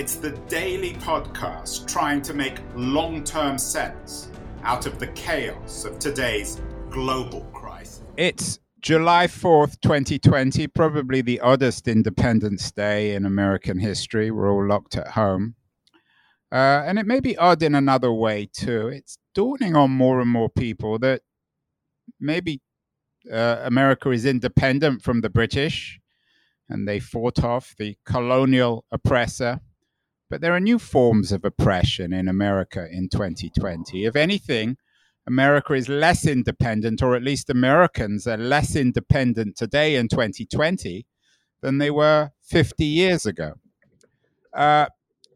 it's the daily podcast trying to make long term sense out of the chaos of today's global crisis. It's July 4th, 2020, probably the oddest Independence Day in American history. We're all locked at home. Uh, and it may be odd in another way, too. It's dawning on more and more people that maybe uh, America is independent from the British and they fought off the colonial oppressor but there are new forms of oppression in America in 2020. If anything, America is less independent, or at least Americans are less independent today in 2020 than they were 50 years ago. Uh,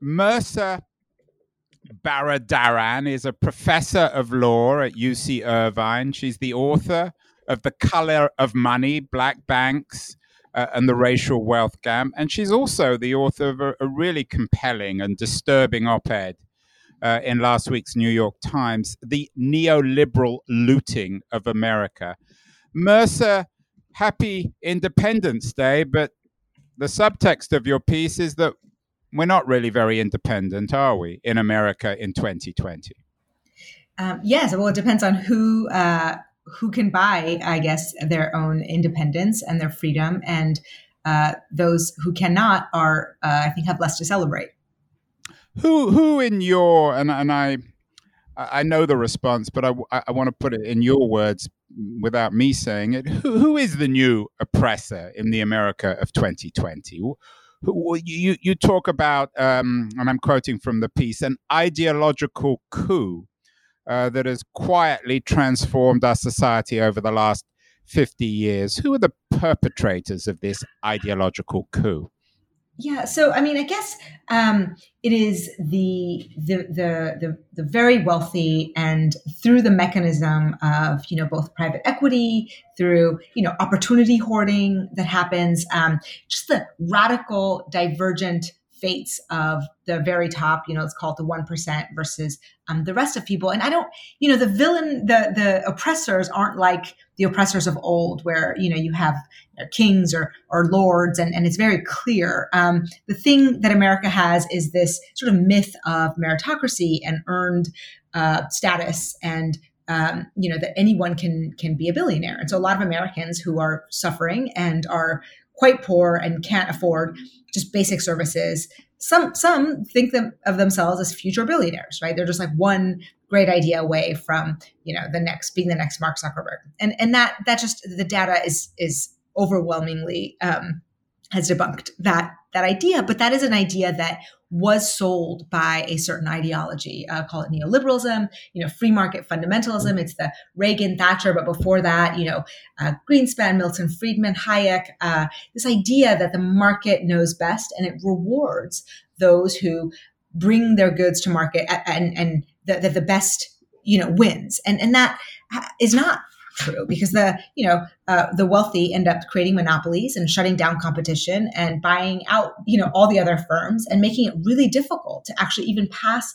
Mehrsa Baradaran is a professor of law at UC Irvine. She's the author of The Color of Money Black Banks, uh, and the racial wealth gap. And she's also the author of a, a really compelling and disturbing op ed uh, in last week's New York Times The Neoliberal Looting of America. Mehrsa, happy Independence Day, but the subtext of your piece is that we're not really very independent, are we, in America in 2020? Um, yes, well, it depends on who uh, who can buy, I guess, their own independence and their freedom, and uh, those who cannot are, uh, I think, have less to celebrate. Who, who in your and and I, I know the response, but I, I want to put it in your words without me saying it. Who, who is the new oppressor in the America of 2020? You you talk about, um, and I'm quoting from the piece, an ideological coup uh, that has quietly transformed our society over the last 50 years. Who are the perpetrators of this ideological coup? Yeah, so I mean, I guess um, it is the, the the the the very wealthy, and through the mechanism of you know both private equity, through you know opportunity hoarding that happens, um, just the radical divergent fates of the very top you know it's called the 1% versus um, the rest of people. And i don't you know the villain the the oppressors aren't like the oppressors of old where you know you have you know, kings or or lords and, and it's very clear. Um, the thing that america has is this sort of myth of meritocracy and earned uh, status and um, you know that anyone can can be a billionaire. And so a lot of americans who are suffering and are quite poor and can't afford just basic services. Some some think them, of themselves as future billionaires, right? They're just like one great idea away from you know the next being the next Mark Zuckerberg, and and that that just the data is is overwhelmingly um, has debunked that that idea. But that is an idea that was sold by a certain ideology. Uh, call it neoliberalism, you know, free market fundamentalism. It's the Reagan Thatcher, but before that, you know, uh, Greenspan, Milton Friedman, Hayek. Uh, this idea that the market knows best and it rewards those who bring their goods to market and and that the, the best you know wins and and that is not true because the you know uh, the wealthy end up creating monopolies and shutting down competition and buying out you know all the other firms and making it really difficult to actually even pass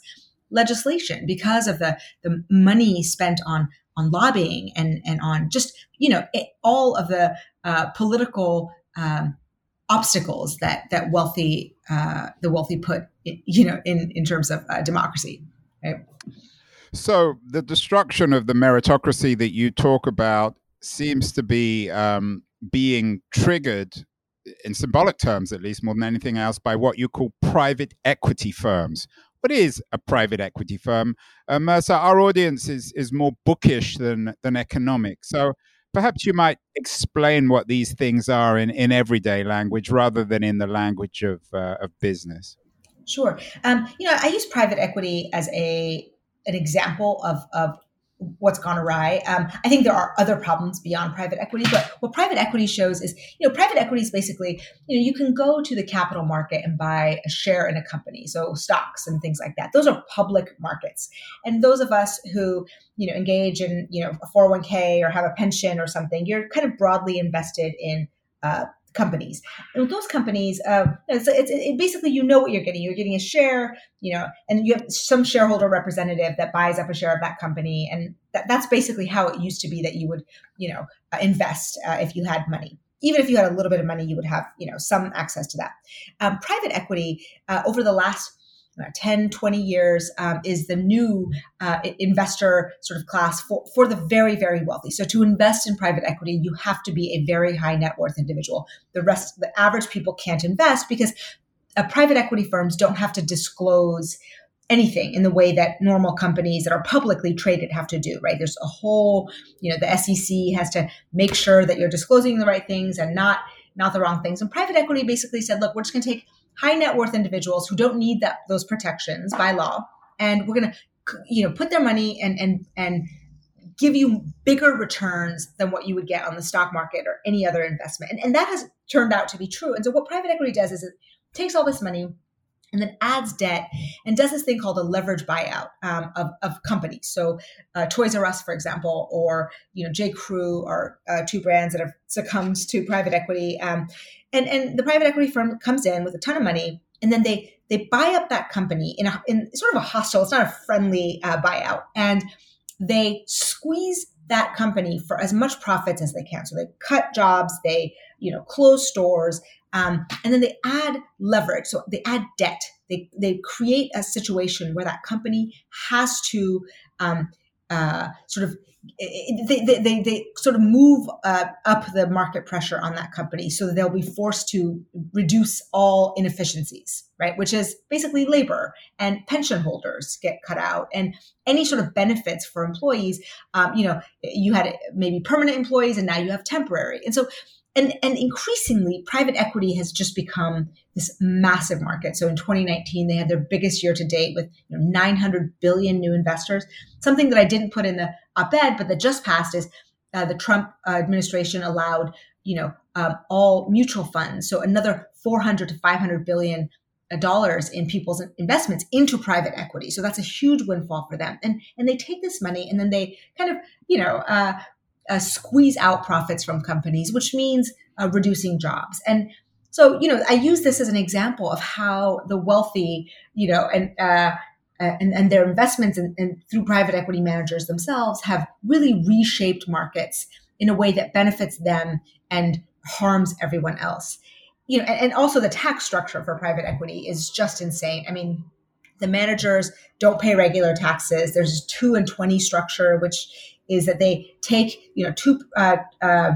legislation because of the the money spent on on lobbying and and on just you know it, all of the uh, political um, obstacles that that wealthy uh, the wealthy put you know in in terms of uh, democracy right so the destruction of the meritocracy that you talk about seems to be um, being triggered in symbolic terms, at least more than anything else, by what you call private equity firms. What is a private equity firm? Uh, Mehrsa, our audience is, is more bookish than, than economic. So perhaps you might explain what these things are in, in everyday language rather than in the language of, uh, of business. Sure. Um, you know, I use private equity as a an example of, of what's gone awry. Um, I think there are other problems beyond private equity, but what private equity shows is, you know, private equity is basically, you know, you can go to the capital market and buy a share in a company, so stocks and things like that. Those are public markets, and those of us who, you know, engage in, you know, a 401k or have a pension or something, you're kind of broadly invested in. Uh, companies. And with those companies, uh, it's, it's it basically you know what you're getting. You're getting a share, you know, and you have some shareholder representative that buys up a share of that company, and that, that's basically how it used to be that you would, you know, uh, invest uh, if you had money. Even if you had a little bit of money, you would have, you know, some access to that. Um, private equity uh, over the last 10, 20 years um, is the new uh, investor sort of class for, for the very, very wealthy. So to invest in private equity, you have to be a very high net worth individual. The rest, the average people can't invest because uh, private equity firms don't have to disclose anything in the way that normal companies that are publicly traded have to do, right? There's a whole, you know, the SEC has to make sure that you're disclosing the right things and not not the wrong things. And private equity basically said, look, we're just going to take high net worth individuals who don't need that those protections by law, and we're going to you know put their money and and and give you bigger returns than what you would get on the stock market or any other investment. And, and that has turned out to be true. And so what private equity does is it takes all this money and then adds debt and does this thing called a leverage buyout um, of, of companies. So uh, Toys R Us, for example, or you know J. Crew are uh, two brands that have succumbed to private equity. Um, and and the private equity firm comes in with a ton of money and then they they buy up that company in a in sort of a hostile it's not a friendly uh, buyout. And they squeeze that company for as much profits as they can. So they cut jobs they you know close stores um, and then they add leverage. So they add debt. They they create a situation where that company has to um, uh, sort of they, they, they, sort of move uh, up the market pressure on that company so that they'll be forced to reduce all inefficiencies right? Which is basically labor and pension holders get cut out and any sort of benefits for employees um, you know you had maybe permanent employees and now you have temporary. And so and and increasingly private equity has just become this massive market. So in 2019 they had their biggest year to date with you know, 900 billion new investors. Something that i didn't put in the op-ed but that just passed is uh, the trump uh, administration allowed you know um, all mutual funds so another 400 to 500 billion uh, dollars in people's investments into private equity. So that's a huge windfall for them. And and they take this money and then they kind of you know uh, uh, squeeze out profits from companies, which means uh, reducing jobs. And so, you know, I use this as an example of how the wealthy, you know, and uh, and, and their investments and through private equity managers themselves have really reshaped markets in a way that benefits them and harms everyone else. You know, and, and also the tax structure for private equity is just insane. I mean, the managers don't pay regular taxes. There's two and twenty structure, which is that they take you know two uh, uh,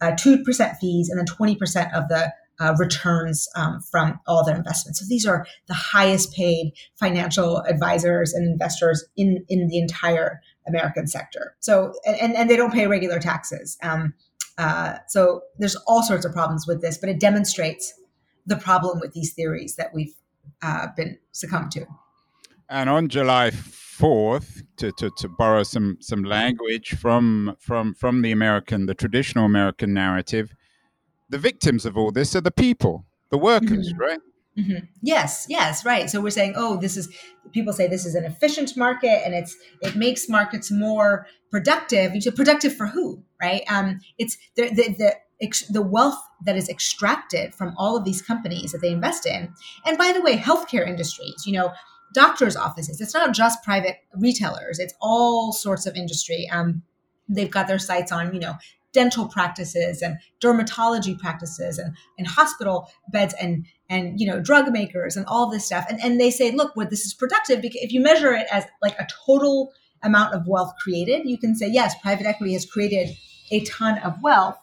uh, two percent fees and then twenty percent of the uh, returns um, from all their investments. So these are the highest paid financial advisors and investors in in the entire American sector. So and and they don't pay regular taxes. Um, uh, so there's all sorts of problems with this, but it demonstrates the problem with these theories that we've uh, been succumbed to. And on July 4th, to, to, to borrow some, some language from, from, from the American, the traditional American narrative, the victims of all this are the people, the workers, mm-hmm. right? Mm-hmm. Yes, yes, right. So we're saying, oh, this is people say this is an efficient market, and it's it makes markets more productive. Productive for who, right? Um, it's the the, the the wealth that is extracted from all of these companies that they invest in. And by the way, healthcare industries, you know, doctors' offices. It's not just private retailers. It's all sorts of industry. Um, they've got their sights on, you know, dental practices and dermatology practices and, and hospital beds and and you know drug makers and all this stuff and, and they say look what this is productive because if you measure it as like a total amount of wealth created you can say yes private equity has created a ton of wealth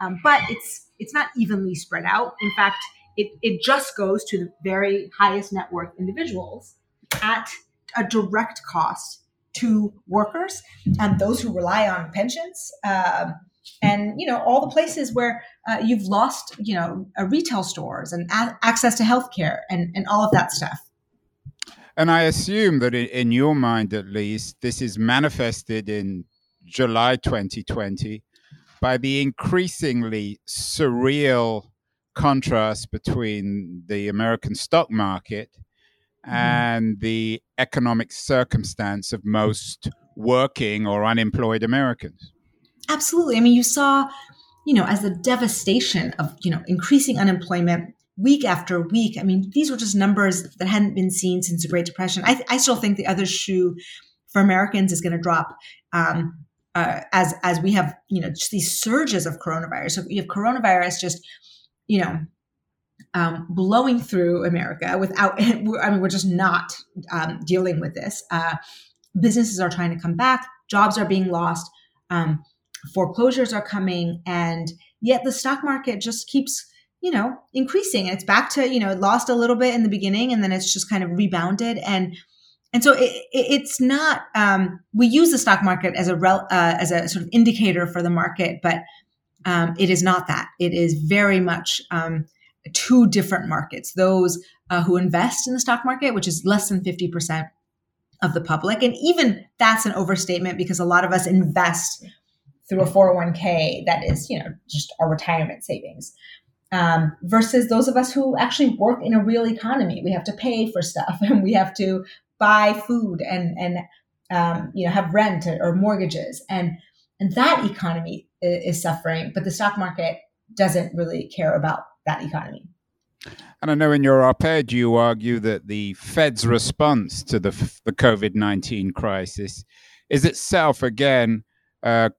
um, but it's it's not evenly spread out in fact it, it just goes to the very highest net worth individuals at a direct cost to workers and those who rely on pensions um, and you know all the places where uh, you've lost you know retail stores and a- access to healthcare and and all of that stuff And I assume that in your mind, at least, this is manifested in July 2020 by the increasingly surreal contrast between the American stock market. And the economic circumstance of most working or unemployed Americans. Absolutely. I mean, you saw, you know, as the devastation of, you know, increasing unemployment week after week. I mean, these were just numbers that hadn't been seen since the Great Depression. I, I still think the other shoe for Americans is going to drop um, uh, as as we have, you know, just these surges of coronavirus. So you have coronavirus just, you know, um, blowing through America without. I mean, we're just not um, dealing with this. Uh, businesses are trying to come back. Jobs are being lost. Um, foreclosures are coming, and yet the stock market just keeps you know, increasing. It's back to, you know, it lost a little bit in the beginning and then it's just kind of rebounded. And, and so it, it, it's not, um, we use the stock market as a, rel, uh, as a sort of indicator for the market, but um, it is not that. It is very much um, two different markets. Those uh, who invest in the stock market, which is less than 50% of the public. And even that's an overstatement because a lot of us invest through a 401k that is, you know, just our retirement savings um, versus those of us who actually work in a real economy. We have to pay for stuff and we have to buy food and and um, you know have rent or mortgages and and that economy is, is suffering, but the stock market doesn't really care about that economy. And I know in your op-ed you argue that the Fed's response to the the COVID nineteen crisis is itself again uh,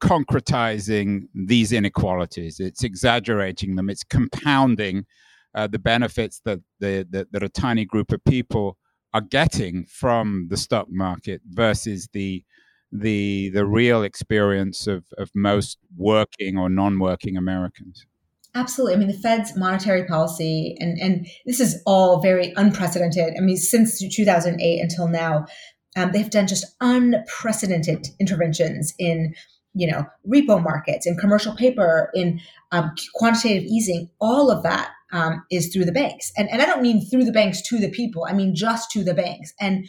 concretizing these inequalities. It's exaggerating them. It's compounding uh, the benefits that, the, that, that a tiny group of people are getting from the stock market versus the the the real experience of, of most working or non-working Americans. Absolutely. I mean, the Fed's monetary policy, and, and this is all very unprecedented. I mean, since 2008 until now, um, they've done just unprecedented interventions in you know, repo markets, in commercial paper, in um, quantitative easing, all of that um, is through the banks. And, and I don't mean through the banks to the people. I mean just to the banks. And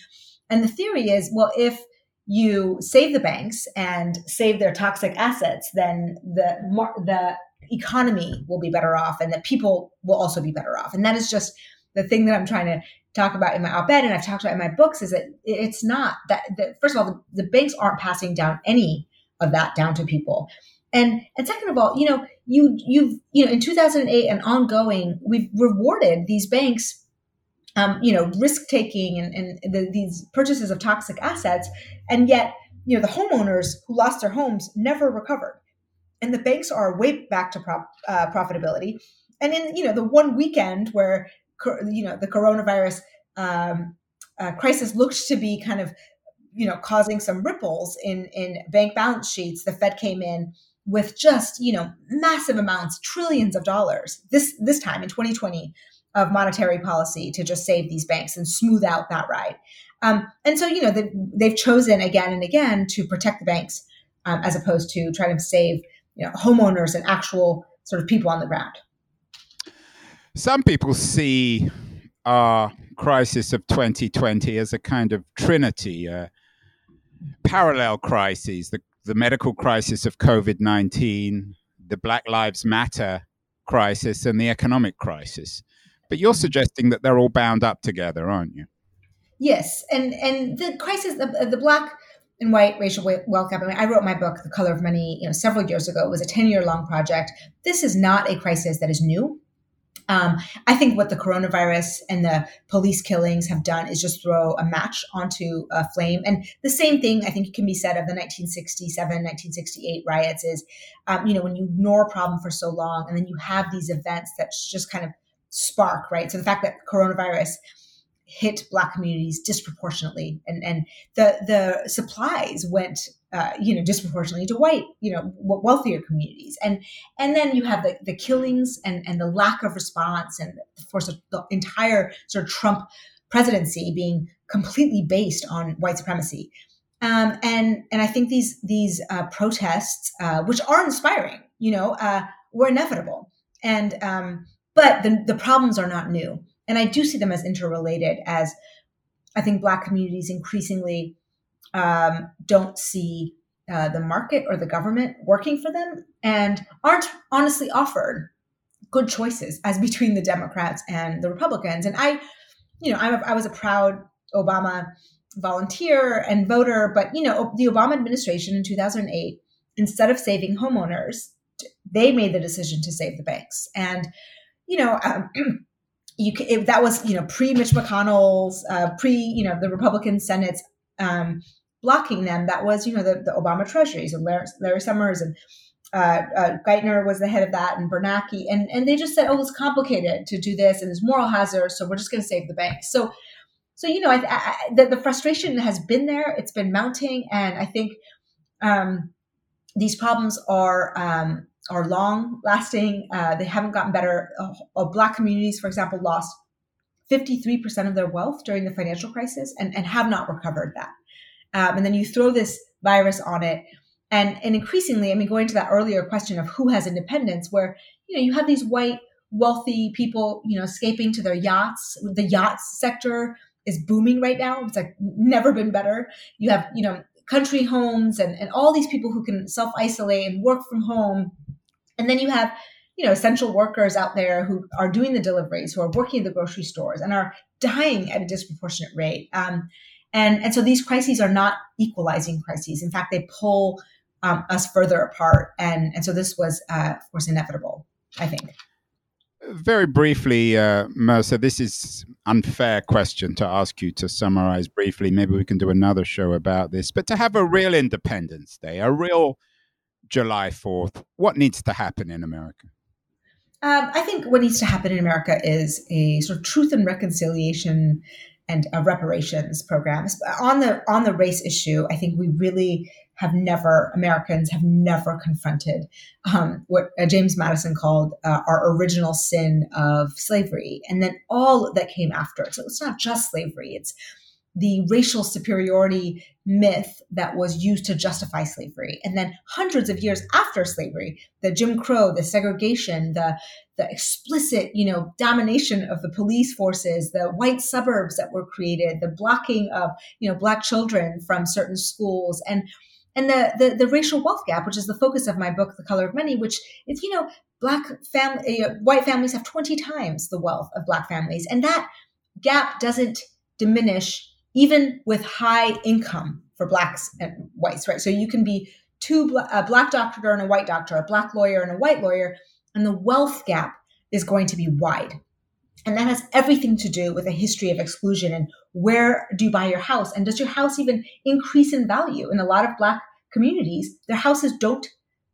and the theory is, well, if you save the banks and save their toxic assets, then the the economy will be better off, and that people will also be better off. And that is just the thing that I'm trying to talk about in my op-ed, and I've talked about in my books, is that it's not that. that first of all, the, the banks aren't passing down any of that down to people. And and second of all, you know, you you've you know in 2008 and ongoing, we've rewarded these banks, um, you know, risk taking and, and the, these purchases of toxic assets, and yet you know the homeowners who lost their homes never recovered, and the banks are way back to prop, uh, profitability. And in you know the one weekend where you know the coronavirus um, uh, crisis looked to be kind of you know causing some ripples in in bank balance sheets the fed came in with just you know massive amounts trillions of dollars this this time in 2020 of monetary policy to just save these banks and smooth out that ride um, and so you know they've, they've chosen again and again to protect the banks um, as opposed to trying to save you know homeowners and actual sort of people on the ground some people see our crisis of 2020 as a kind of trinity uh, parallel crises the, the medical crisis of COVID 19, the Black Lives Matter crisis, and the economic crisis. But you're suggesting that they're all bound up together, aren't you? Yes. And, and the crisis, the, the Black and white racial wealth gap. I mean, I wrote my book, The Color of Money, you know, several years ago. It was a 10 year long project. This is not a crisis that is new. Um, I think what the coronavirus and the police killings have done is just throw a match onto a flame. And the same thing I think can be said of the 1967, 1968 riots is, um, you know, when you ignore a problem for so long and then you have these events that just kind of spark, right? So the fact that coronavirus hit black communities disproportionately. And and the the supplies went uh, you know disproportionately to white you know wealthier communities. And and then you have the, the killings and and the lack of response and of course the entire sort of trump presidency being completely based on white supremacy. Um, and and i think these these uh, protests uh, which are inspiring you know uh, were inevitable. And um, but the, the problems are not new and I do see them as interrelated as I think Black communities increasingly um, don't see uh, the market or the government working for them and aren't honestly offered good choices as between the Democrats and the Republicans. And I, you know, I'm a, I was a proud Obama volunteer and voter, but you know, the Obama administration in 2008, instead of saving homeowners, they made the decision to save the banks. And you know, um, you it, that was you know pre Mitch McConnell's, uh, pre you know the Republican Senate's um, blocking them. That was you know the, the Obama treasuries and Larry, Larry Summers and uh, uh, Geithner was the head of that, and Bernanke, and and they just said, "Oh, it's complicated to do this, and there's moral hazard, so we're just going to save the banks." So, so you know, I, I, the, the frustration has been there; it's been mounting, and I think um, these problems are um, are long lasting. Uh, they haven't gotten better. Uh, black communities, for example, lost 53% of their wealth during the financial crisis, and and have not recovered that. Um, and then you throw this virus on it and and increasingly i mean going to that earlier question of who has independence where you know you have these white wealthy people you know escaping to their yachts the yachts sector is booming right now it's like never been better you have you know country homes and, and all these people who can self-isolate and work from home and then you have you know essential workers out there who are doing the deliveries who are working at the grocery stores and are dying at a disproportionate rate um, and and so these crises are not equalizing crises in fact they pull um, us further apart. And, and so this was, uh, of course, inevitable, I think. Very briefly, uh, Mehrsa, this is unfair question to ask you to summarize briefly. Maybe we can do another show about this. But to have a real Independence Day, a real July 4th, what needs to happen in America? Um, I think what needs to happen in America is a sort of truth and reconciliation and uh, reparations programs on the on the race issue. I think we really have never Americans have never confronted um, what uh, James Madison called uh, our original sin of slavery, and then all that came after it. So it's not just slavery; it's the racial superiority myth that was used to justify slavery. And then hundreds of years after slavery, the Jim Crow, the segregation, the the explicit, you know, domination of the police forces, the white suburbs that were created, the blocking of, you know, black children from certain schools and and the, the, the racial wealth gap, which is the focus of my book, The Color of Money, which is, you know, black family, uh, white families have 20 times the wealth of black families. And that gap doesn't diminish even with high income for blacks and whites, right? So you can be two a black doctor and a white doctor, a black lawyer and a white lawyer, and the wealth gap is going to be wide. And that has everything to do with a history of exclusion and where do you buy your house? And does your house even increase in value? In a lot of Black communities, their houses don't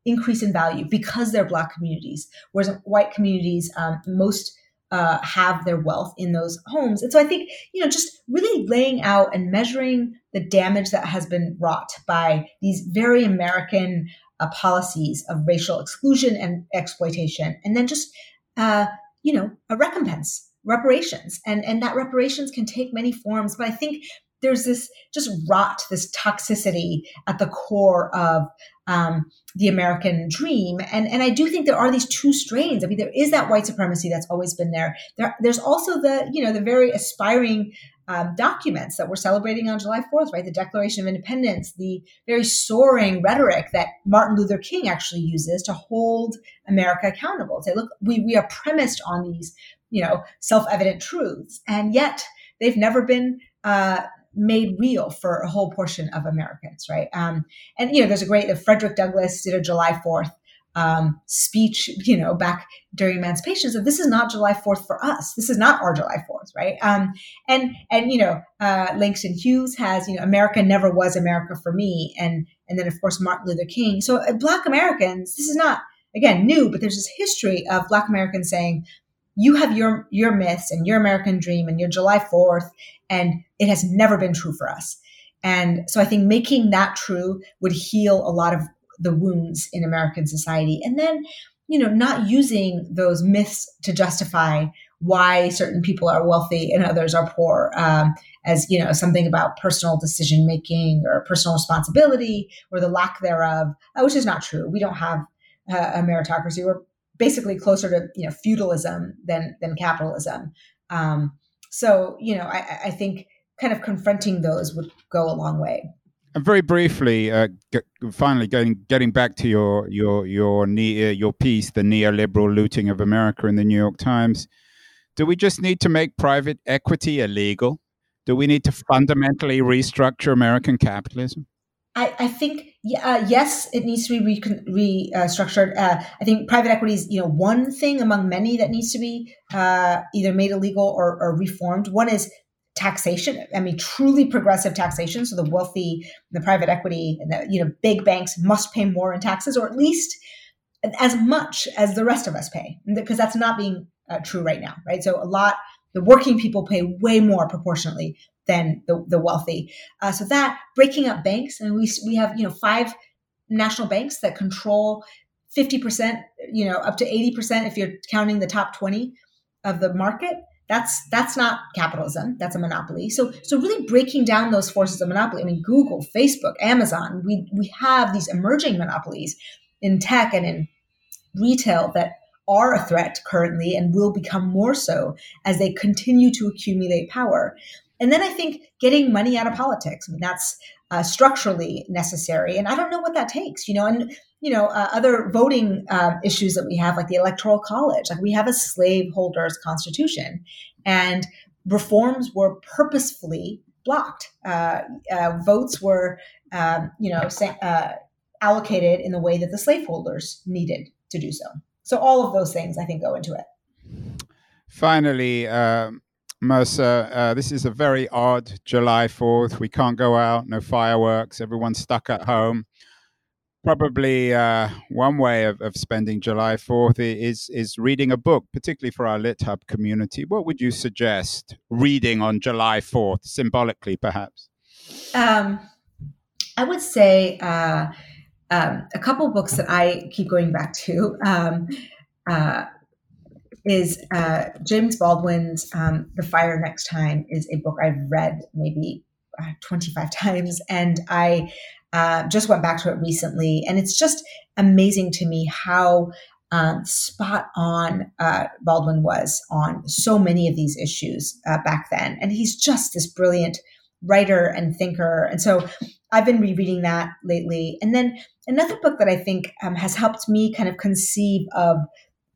increase in value because they're Black communities, whereas white communities, um, most uh, have their wealth in those homes. And so I think, you know, just really laying out and measuring the damage that has been wrought by these very American uh, policies of racial exclusion and exploitation, and then just, uh, you know, a recompense, reparations. And, and that reparations can take many forms. But I think there's this just rot, this toxicity at the core of um, the American dream. And, and I do think there are these two strains. I mean, there is that white supremacy that's always been there. there there's also the, you know, the very aspiring um, documents that we're celebrating on July 4th, right? The Declaration of Independence, the very soaring rhetoric that Martin Luther King actually uses to hold America accountable. Say, look, we, we are premised on these, you know, self-evident truths. And yet they've never been uh, made real for a whole portion of Americans, right? Um, and you know, there's a great Frederick Douglass did a July 4th um, speech, you know, back during emancipation. So this is not July 4th for us. This is not our July 4th, right? Um, and and you know, uh, Langston Hughes has, you know, America never was America for me, and and then of course Martin Luther King. So uh, Black Americans, this is not again new, but there's this history of Black Americans saying you have your your myths and your American dream and your July 4th, and it has never been true for us. And so I think making that true would heal a lot of the wounds in American society. And then, you know, not using those myths to justify why certain people are wealthy and others are poor um, as, you know, something about personal decision making or personal responsibility or the lack thereof, uh, which is not true. We don't have uh, a meritocracy. We're basically closer to you know feudalism than than capitalism. Um, so you know, I, I think kind of confronting those would go a long way. And very briefly, uh, g- finally, getting getting back to your your your ne- uh, your piece, the neoliberal looting of America in the New York Times. Do we just need to make private equity illegal? Do we need to fundamentally restructure American capitalism? I, I think uh, yes, it needs to be restructured. uh, I think private equity is you know one thing among many that needs to be uh, either made illegal or, or, reformed. One is taxation. I mean, truly progressive taxation. So the wealthy, the private equity, and the you know big banks must pay more in taxes, or at least as much as the rest of us pay, because that's not being uh, true right now. Right. So a lot the working people pay way more proportionately than the, the wealthy. Uh, so that breaking up banks, and we we have you know five national banks that control fifty percent, you know, up to eighty percent if you're counting the top twenty of the market. That's that's not capitalism. That's a monopoly. So so really breaking down those forces of monopoly. I mean, Google, Facebook, Amazon. We we have these emerging monopolies in tech and in retail that are a threat currently and will become more so as they continue to accumulate power. And then I think getting money out of politics. I mean, that's uh, structurally necessary. And I don't know what that takes, you know, and, you know, uh, other voting uh, issues that we have, like the electoral college, like we have a slaveholders constitution and reforms were purposefully blocked. Uh, uh, votes were, um, you know, uh, allocated in the way that the slaveholders needed to do so. So all of those things, I think, go into it. Finally, um, Mehrsa, uh, this is a very odd July 4th. We can't go out, no fireworks, everyone's stuck at home. Probably uh, one way of, of spending July 4th is, is reading a book, particularly for our LitHub community. What would you suggest reading on July 4th, symbolically perhaps? Um, I would say uh, um, a couple books that I keep going back to. Um, uh, is uh, James Baldwin's um, The Fire Next Time is a book I've read maybe uh, 25 times. And I uh, just went back to it recently. And it's just amazing to me how um, spot on uh, Baldwin was on so many of these issues uh, back then. And he's just this brilliant writer and thinker. And so I've been rereading that lately. And then another book that I think um, has helped me kind of conceive of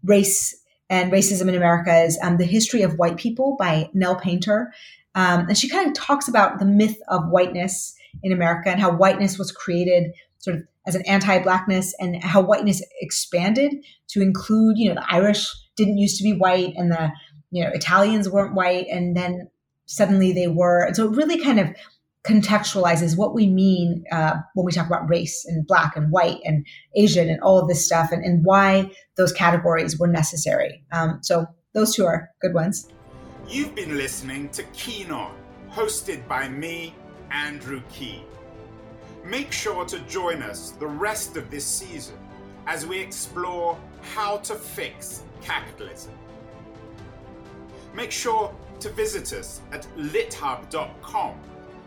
race and racism in America is um, The History of White People by Nell Painter. Um, and she kind of talks about the myth of whiteness in America and how whiteness was created sort of as an anti-blackness and how whiteness expanded to include, you know, the Irish didn't used to be white and the, you know, Italians weren't white and then suddenly they were. And so it really kind of contextualizes what we mean uh, when we talk about race and black and white and Asian and all of this stuff and, and why those categories were necessary. Um, so those two are good ones. You've been listening to Keen On, hosted by me, Andrew Keen. Make sure to join us the rest of this season as we explore how to fix capitalism. Make sure to visit us at lithub.com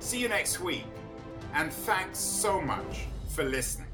See you next week, and thanks so much for listening.